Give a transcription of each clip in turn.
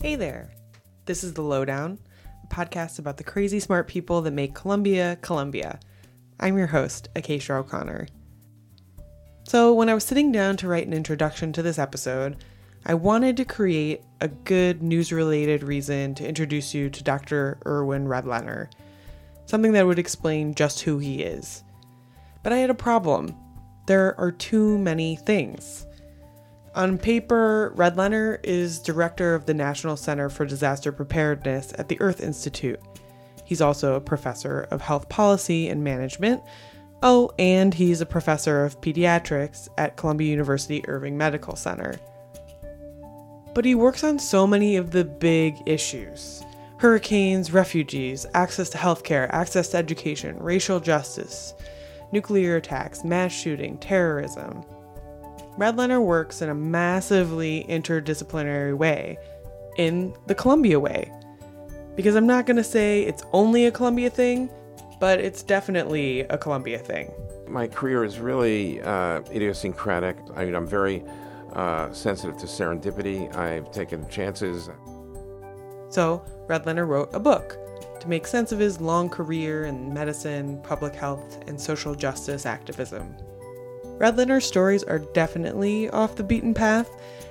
Hey there. This is The Lowdown, a podcast about the crazy smart people that make Columbia, Columbia. I'm your host, Acacia O'Connor. So, when I was sitting down to write an introduction to this episode, I wanted to create a good news related reason to introduce you to Dr. Irwin Redlener, something that would explain just who he is. But I had a problem. There are too many things. On paper, Redlener is director of the National Center for Disaster Preparedness at the Earth Institute. He's also a professor of health policy and management. Oh, and he's a professor of pediatrics at Columbia University Irving Medical Center. But he works on so many of the big issues hurricanes, refugees, access to healthcare, access to education, racial justice, nuclear attacks, mass shooting, terrorism. Redlener works in a massively interdisciplinary way, in the Columbia way. Because I'm not going to say it's only a Columbia thing, but it's definitely a Columbia thing. My career is really uh, idiosyncratic. I mean, I'm very uh, sensitive to serendipity. I've taken chances. So, Redlener wrote a book to make sense of his long career in medicine, public health, and social justice activism. Redlener's stories are definitely off the beaten path,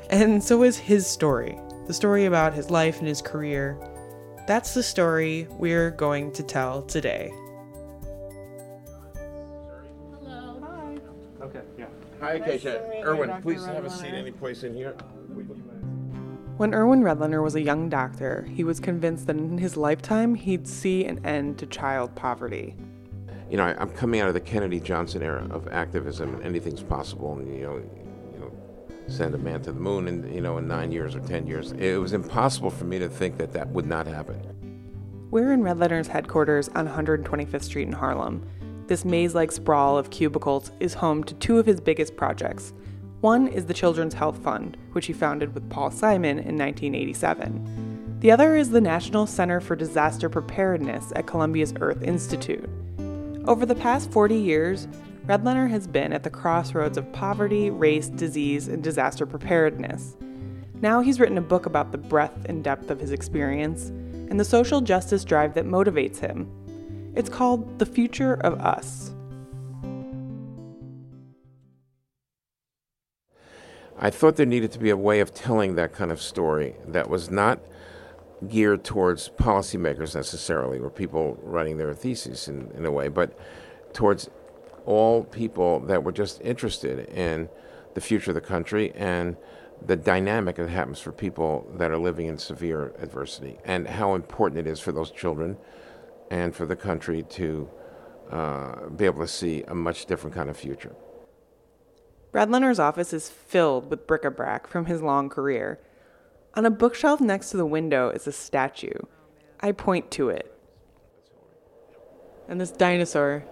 and so is his story the story about his life and his career. That's the story we're going to tell today. Okay, yeah. Hi, Acacia. Irwin, please have a seat any place in here. When Irwin Redlener was a young doctor, he was convinced that in his lifetime he'd see an end to child poverty you know, I, am coming out of the Kennedy Johnson era of activism, and anything's possible. And you know, you know, send a man to the moon, in you know, in nine years or ten years. It was impossible for me to think that that would not happen. We're in Redlener's headquarters on 125th Street in Harlem. This maze-like sprawl of cubicles is home to two of his biggest projects. One is the Children's Health Fund, which he founded with Paul Simon in 1987. The other is the National Center for Disaster Preparedness at Columbia's Earth Institute. Over the past 40 years, Redlener has been at the crossroads of poverty, race, disease, and disaster preparedness. Now he's written a book about the breadth and depth of his experience and the social justice drive that motivates him. It's called The Future of Us. I thought there needed to be a way of telling that kind of story that was not geared towards policymakers necessarily, or people writing their theses in, in a way, but towards all people that were just interested in the future of the country and the dynamic that happens for people that are living in severe adversity and how important it is for those children and for the country to uh, be able to see a much different kind of future. Redlener's office is filled with bric-a-brac from his long career. On a bookshelf next to the window is a statue. I point to it. And this dinosaur.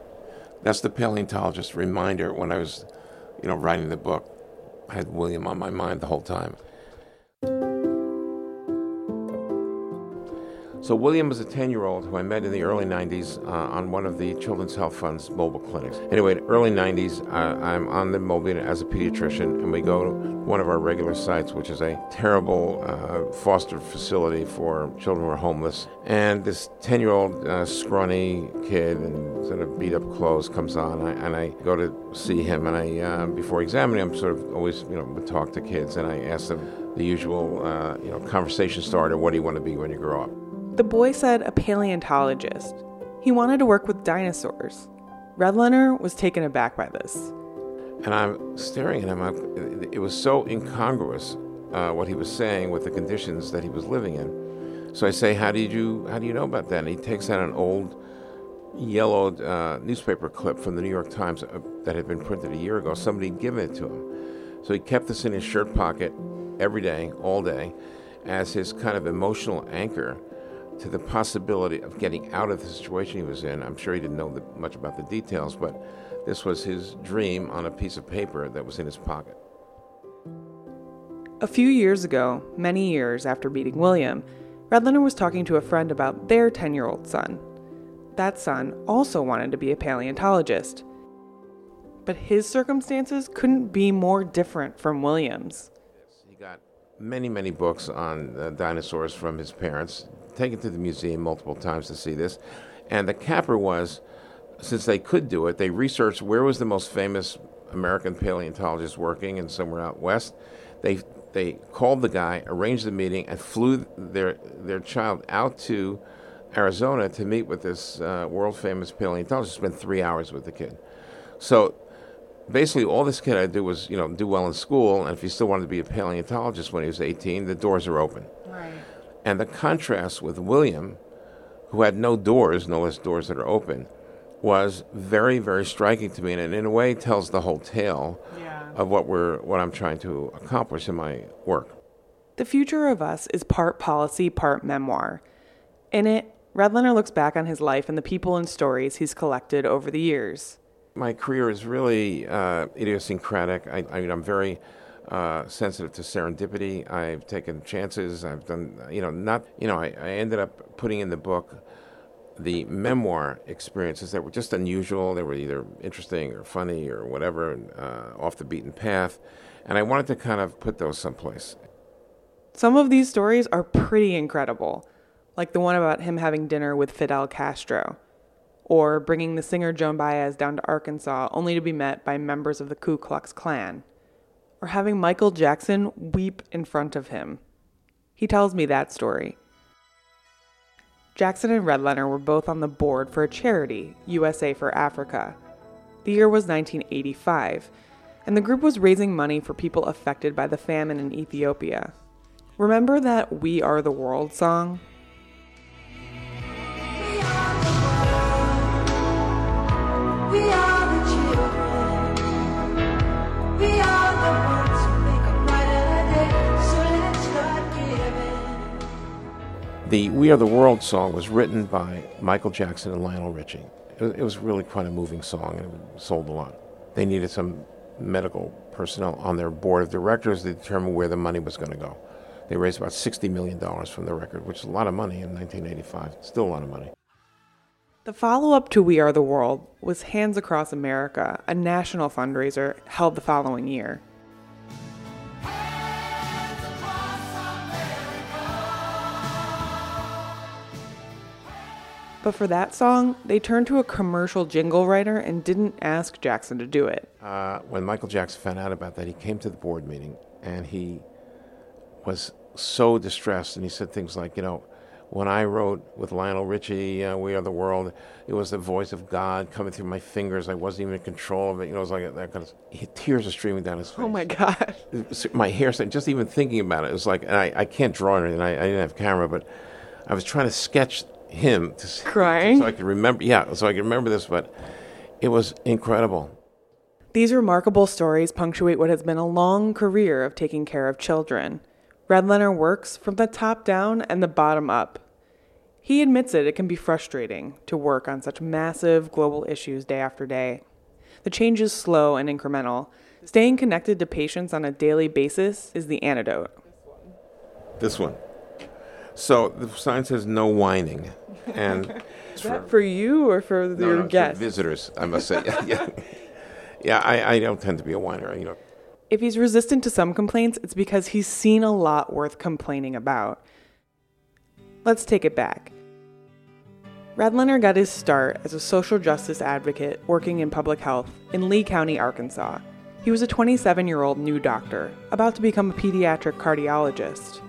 That's the paleontologist reminder when I was, you know, writing the book. I had William on my mind the whole time. So William was a 10-year-old who I met in the early 90s uh, on one of the Children's Health Fund's mobile clinics. Anyway, early 90s, uh, I'm on the mobile as a pediatrician, and we go to one of our regular sites, which is a terrible uh, foster facility for children who are homeless. And this 10-year-old uh, scrawny kid in sort of beat-up clothes comes on, and I, and I go to see him, and I, uh, before examining him, sort of always, you know, would talk to kids, and I ask them the usual, uh, you know, conversation starter, what do you want to be when you grow up? The boy said a paleontologist. He wanted to work with dinosaurs. Redlener was taken aback by this. And I'm staring at him. I'm, it was so incongruous uh, what he was saying with the conditions that he was living in. So I say, "How did you? How do you know about that?" And he takes out an old, yellowed uh, newspaper clip from the New York Times uh, that had been printed a year ago. Somebody had given it to him, so he kept this in his shirt pocket every day, all day, as his kind of emotional anchor to the possibility of getting out of the situation he was in. I'm sure he didn't know the, much about the details, but this was his dream on a piece of paper that was in his pocket. A few years ago, many years after meeting William, Redlener was talking to a friend about their 10 year old son. That son also wanted to be a paleontologist. But his circumstances couldn't be more different from William's. He got many, many books on uh, dinosaurs from his parents, taken to the museum multiple times to see this. And the capper was, since they could do it, they researched where was the most famous American paleontologist working and somewhere out west. They they called the guy, arranged the meeting, and flew their their child out to Arizona to meet with this uh, world famous paleontologist. Spent three hours with the kid. So basically, all this kid had to do was you know do well in school, and if he still wanted to be a paleontologist when he was 18, the doors are open. Right. And the contrast with William, who had no doors, no less doors that are open, was very, very striking to me, and in a way tells the whole tale Yeah. of what we're what I'm trying to accomplish in my work. The Future of Us is part policy, part memoir. In it, Redlener looks back on his life and the people and stories he's collected over the years. My career is really uh, idiosyncratic. I, I mean, I'm very uh, sensitive to serendipity. I've taken chances. I've done, you know, not, you know, I, I ended up putting in the book the memoir experiences that were just unusual. They were either interesting or funny or whatever, uh, off the beaten path. And I wanted to kind of put those someplace. Some of these stories are pretty incredible, like the one about him having dinner with Fidel Castro, or bringing the singer Joan Baez down to Arkansas only to be met by members of the Ku Klux Klan, or having Michael Jackson weep in front of him. He tells me that story. Jackson and Redlener were both on the board for a charity, USA for Africa. The year was 1985, and the group was raising money for people affected by the famine in Ethiopia. Remember that We Are the World song? The We Are the World song was written by Michael Jackson and Lionel Richie. It was, really quite a moving song and it sold a lot. They needed some medical personnel on their board of directors to determine where the money was going to go. They raised about $60 million from the record, which is a lot of money in 1985. Still a lot of money. The follow up to We Are the World was Hands Across America, a national fundraiser held the following year. But for that song, they turned to a commercial jingle writer and didn't ask Jackson to do it. Uh, when Michael Jackson found out about that, he came to the board meeting and he was so distressed. And he said things like, you know, when I wrote with Lionel Richie, uh, We Are the World, it was the voice of God coming through my fingers. I wasn't even in control of it. You know, it was like that kind of. Tears are streaming down his face. Oh my God. My hair, just even thinking about it, it was like, and I, I can't draw anything. I, I didn't have camera, but I was trying to sketch him to, Crying? so I could remember. Yeah, so I can remember this, but it was incredible. These remarkable stories punctuate what has been a long career of taking care of children. Redlener works from the top down and the bottom up. He admits it, it can be frustrating to work on such massive global issues day after day. The change is slow and incremental. Staying connected to patients on a daily basis is the antidote. This one. So the sign says no whining, and Is that for you or for no, your no, guests? visitors, I must say. Yeah, yeah. Yeah, I, I don't tend to be a whiner. You know, If he's resistant to some complaints, it's because he's seen a lot worth complaining about. Let's take it back. Redlener got his start as a social justice advocate working in public health in Lee County, Arkansas. He was a 27 year old new doctor, about to become a pediatric cardiologist.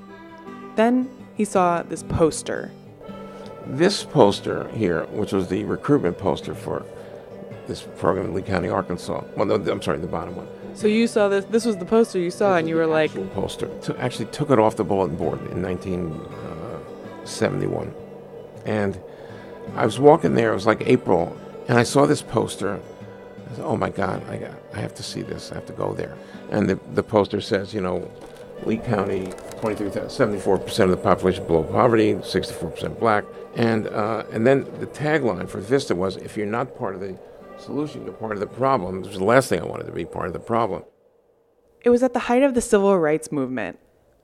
Then he saw this poster. this poster here, which was the recruitment poster for this program in Lee County, Arkansas. Well, no, I'm sorry, the bottom one. So you saw this, this was the poster you saw, and you were like, poster. To, actually took it off the bulletin board in 1971. Uh, and I was walking there, it was like April, and I saw this poster. I said, oh my God, I, I have to see this, I have to go there. And the, the poster says, you know, Lee County, 23,000, 74% of the population below poverty, 64% black. And, uh, and then the tagline for Vista was, if you're not part of the solution, you're part of the problem. This was the last thing I wanted to be part of the problem. It was at the height of the civil rights movement.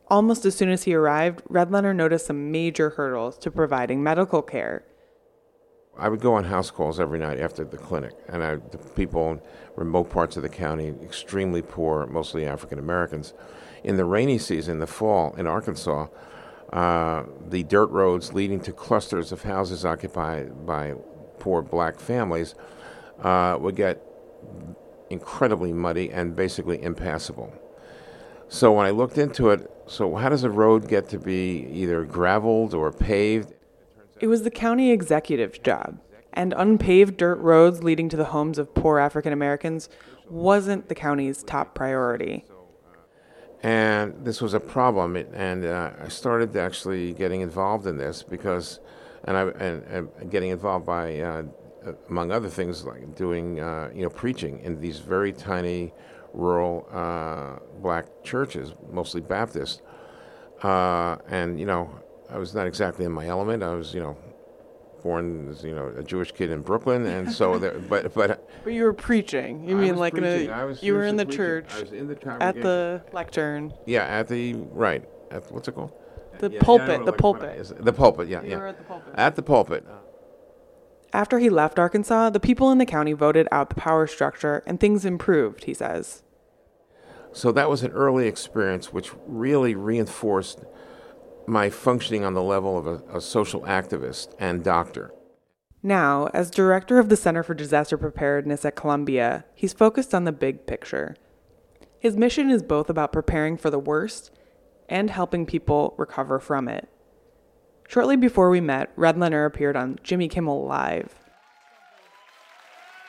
Almost as soon as he arrived, Redlener noticed some major hurdles to providing medical care. I would go on house calls every night after the clinic, and I, the people in remote parts of the county, extremely poor, mostly African Americans. In the rainy season, the fall in Arkansas, uh, the dirt roads leading to clusters of houses occupied by poor black families uh, would get incredibly muddy and basically impassable. So when I looked into it, so how does a road get to be either graveled or paved? It was the county executive's job, and unpaved dirt roads leading to the homes of poor African Americans wasn't the county's top priority. And this was a problem, it- and uh, I started actually getting involved in this because, and I and, and getting involved by, uh, among other things, like doing uh, you know preaching in these very tiny rural uh, black churches, mostly Baptist. Uh, and you know, I was not exactly in my element. I was you know born as you know a Jewish kid in Brooklyn, and so there, but but But you were preaching. You I mean was like in preaching. a I was you were in the seriously church. I was in the at the lectern, Yeah, at the right. At what's it called? the Yeah, yeah, pulpit, know, the like, pulpit. what is? The pulpit. Yeah, You yeah. were at the pulpit. At the pulpit. After he left Arkansas, the people in the county voted out the power structure and things improved, he says. So that was an early experience, which really reinforced my functioning on the level of a, a social activist and doctor. Now, as director of the Center for Disaster Preparedness at Columbia, he's focused on the big picture. His mission is both about preparing for the worst and helping people recover from it. Shortly before we met, Redlener appeared on Jimmy Kimmel Live.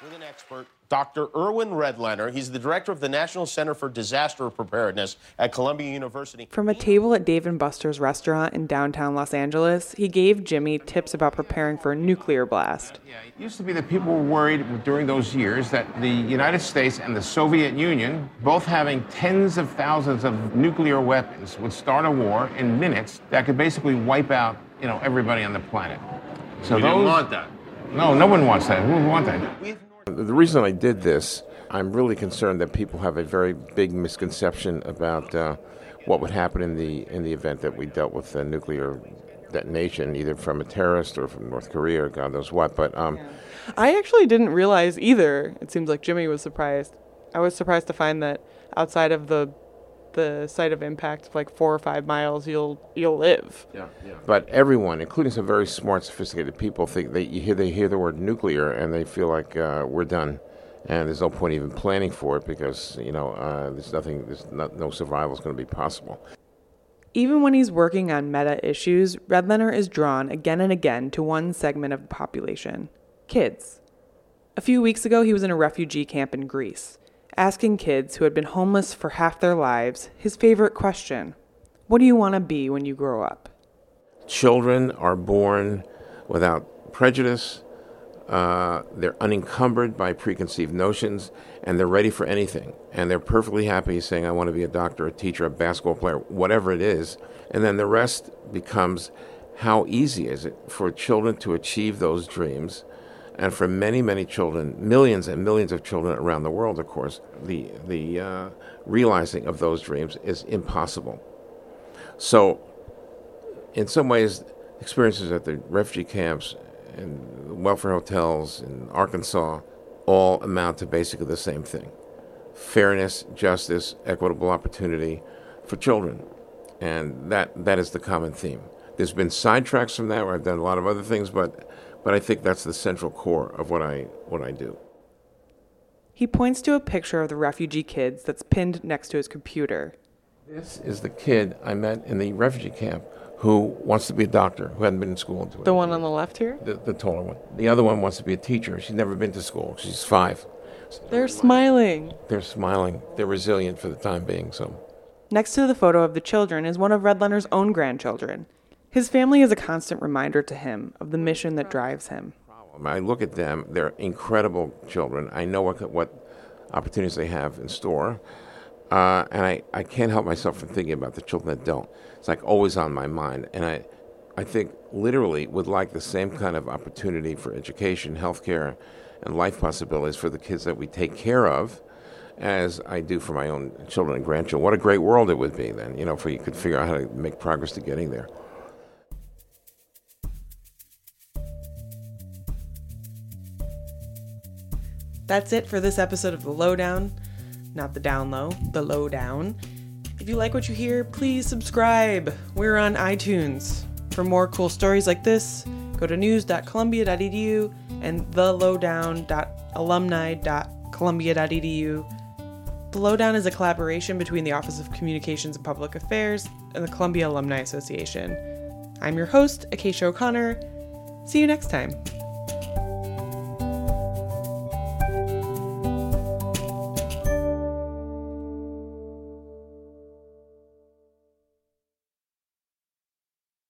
With an expert, Dr. Irwin Redlener. He's the director of the National Center for Disaster Preparedness at Columbia University. From a table at Dave and Buster's restaurant in downtown Los Angeles, he gave Jimmy tips about preparing for a nuclear blast. Yeah, it used to be that people were worried during those years that the United States and the Soviet Union, both having tens of thousands of nuclear weapons, would start a war in minutes that could basically wipe out, you know, everybody on the planet. So We didn't want that. No, no one wants that. Who would want that? The reason I did this, I'm really concerned that people have a very big misconception about uh, what would happen in the in the event that we dealt with a nuclear detonation, either from a terrorist or from North Korea or God knows what. But um, I actually didn't realize either. It seems like Jimmy was surprised. I was surprised to find that outside of the the site of impact, like four or five miles, you'll you'll live. Yeah. But everyone, including some very smart, sophisticated people, think they you hear they hear the word nuclear and they feel like uh, we're done, and there's no point even planning for it because you know uh, there's nothing, there's not, no survival is going to be possible. Even when he's working on meta issues, Redlener is drawn again and again to one segment of the population kids. A few weeks ago, he was in a refugee camp in Greece, asking kids who had been homeless for half their lives his favorite question What do you want to be when you grow up? Children are born without prejudice. Uh, they're unencumbered by preconceived notions, and they're ready for anything. And they're perfectly happy saying, "I want to be a doctor, a teacher, a basketball player, whatever it is." And then the rest becomes, how easy is it for children to achieve those dreams? And for many, many children, millions and millions of children around the world, of course, the the uh, realizing of those dreams is impossible. So in some ways, experiences at the refugee camps and welfare hotels in Arkansas all amount to basically the same thing fairness, justice, equitable opportunity for children. And that, that is the common theme. There's been sidetracks from that where I've done a lot of other things, but, but I think that's the central core of what I, what I do. He points to a picture of the refugee kids that's pinned next to his computer. This is the kid I met in the refugee camp who wants to be a doctor, who hadn't been in school until The one on the left here? the, the taller one. The other one wants to be a teacher. She's never been to school. She's five. They're smiling. They're smiling. They're resilient for the time being. So Next to the photo of the children is one of Redlener's own grandchildren. His family is a constant reminder to him of the mission that drives him. I look at them. They're incredible children. I know what what opportunities they have in store, uh, and I, I can't help myself from thinking about the children that don't. It's like always on my mind, and I I think literally would like the same kind of opportunity for education, healthcare, and life possibilities for the kids that we take care of. As I do for my own children and grandchildren. What a great world it would be then, you know, if we could figure out how to make progress to getting there. That's it for this episode of The Lowdown. Not the down low, the lowdown. If you like what you hear, please subscribe. We're on iTunes. For more cool stories like this, go to news.columbia.edu and thelowdown.alumni.columbia.edu. The Lowdown is a collaboration between the Office of Communications and Public Affairs and the Columbia Alumni Association. I'm your host, Acacia O'Connor. See you next time.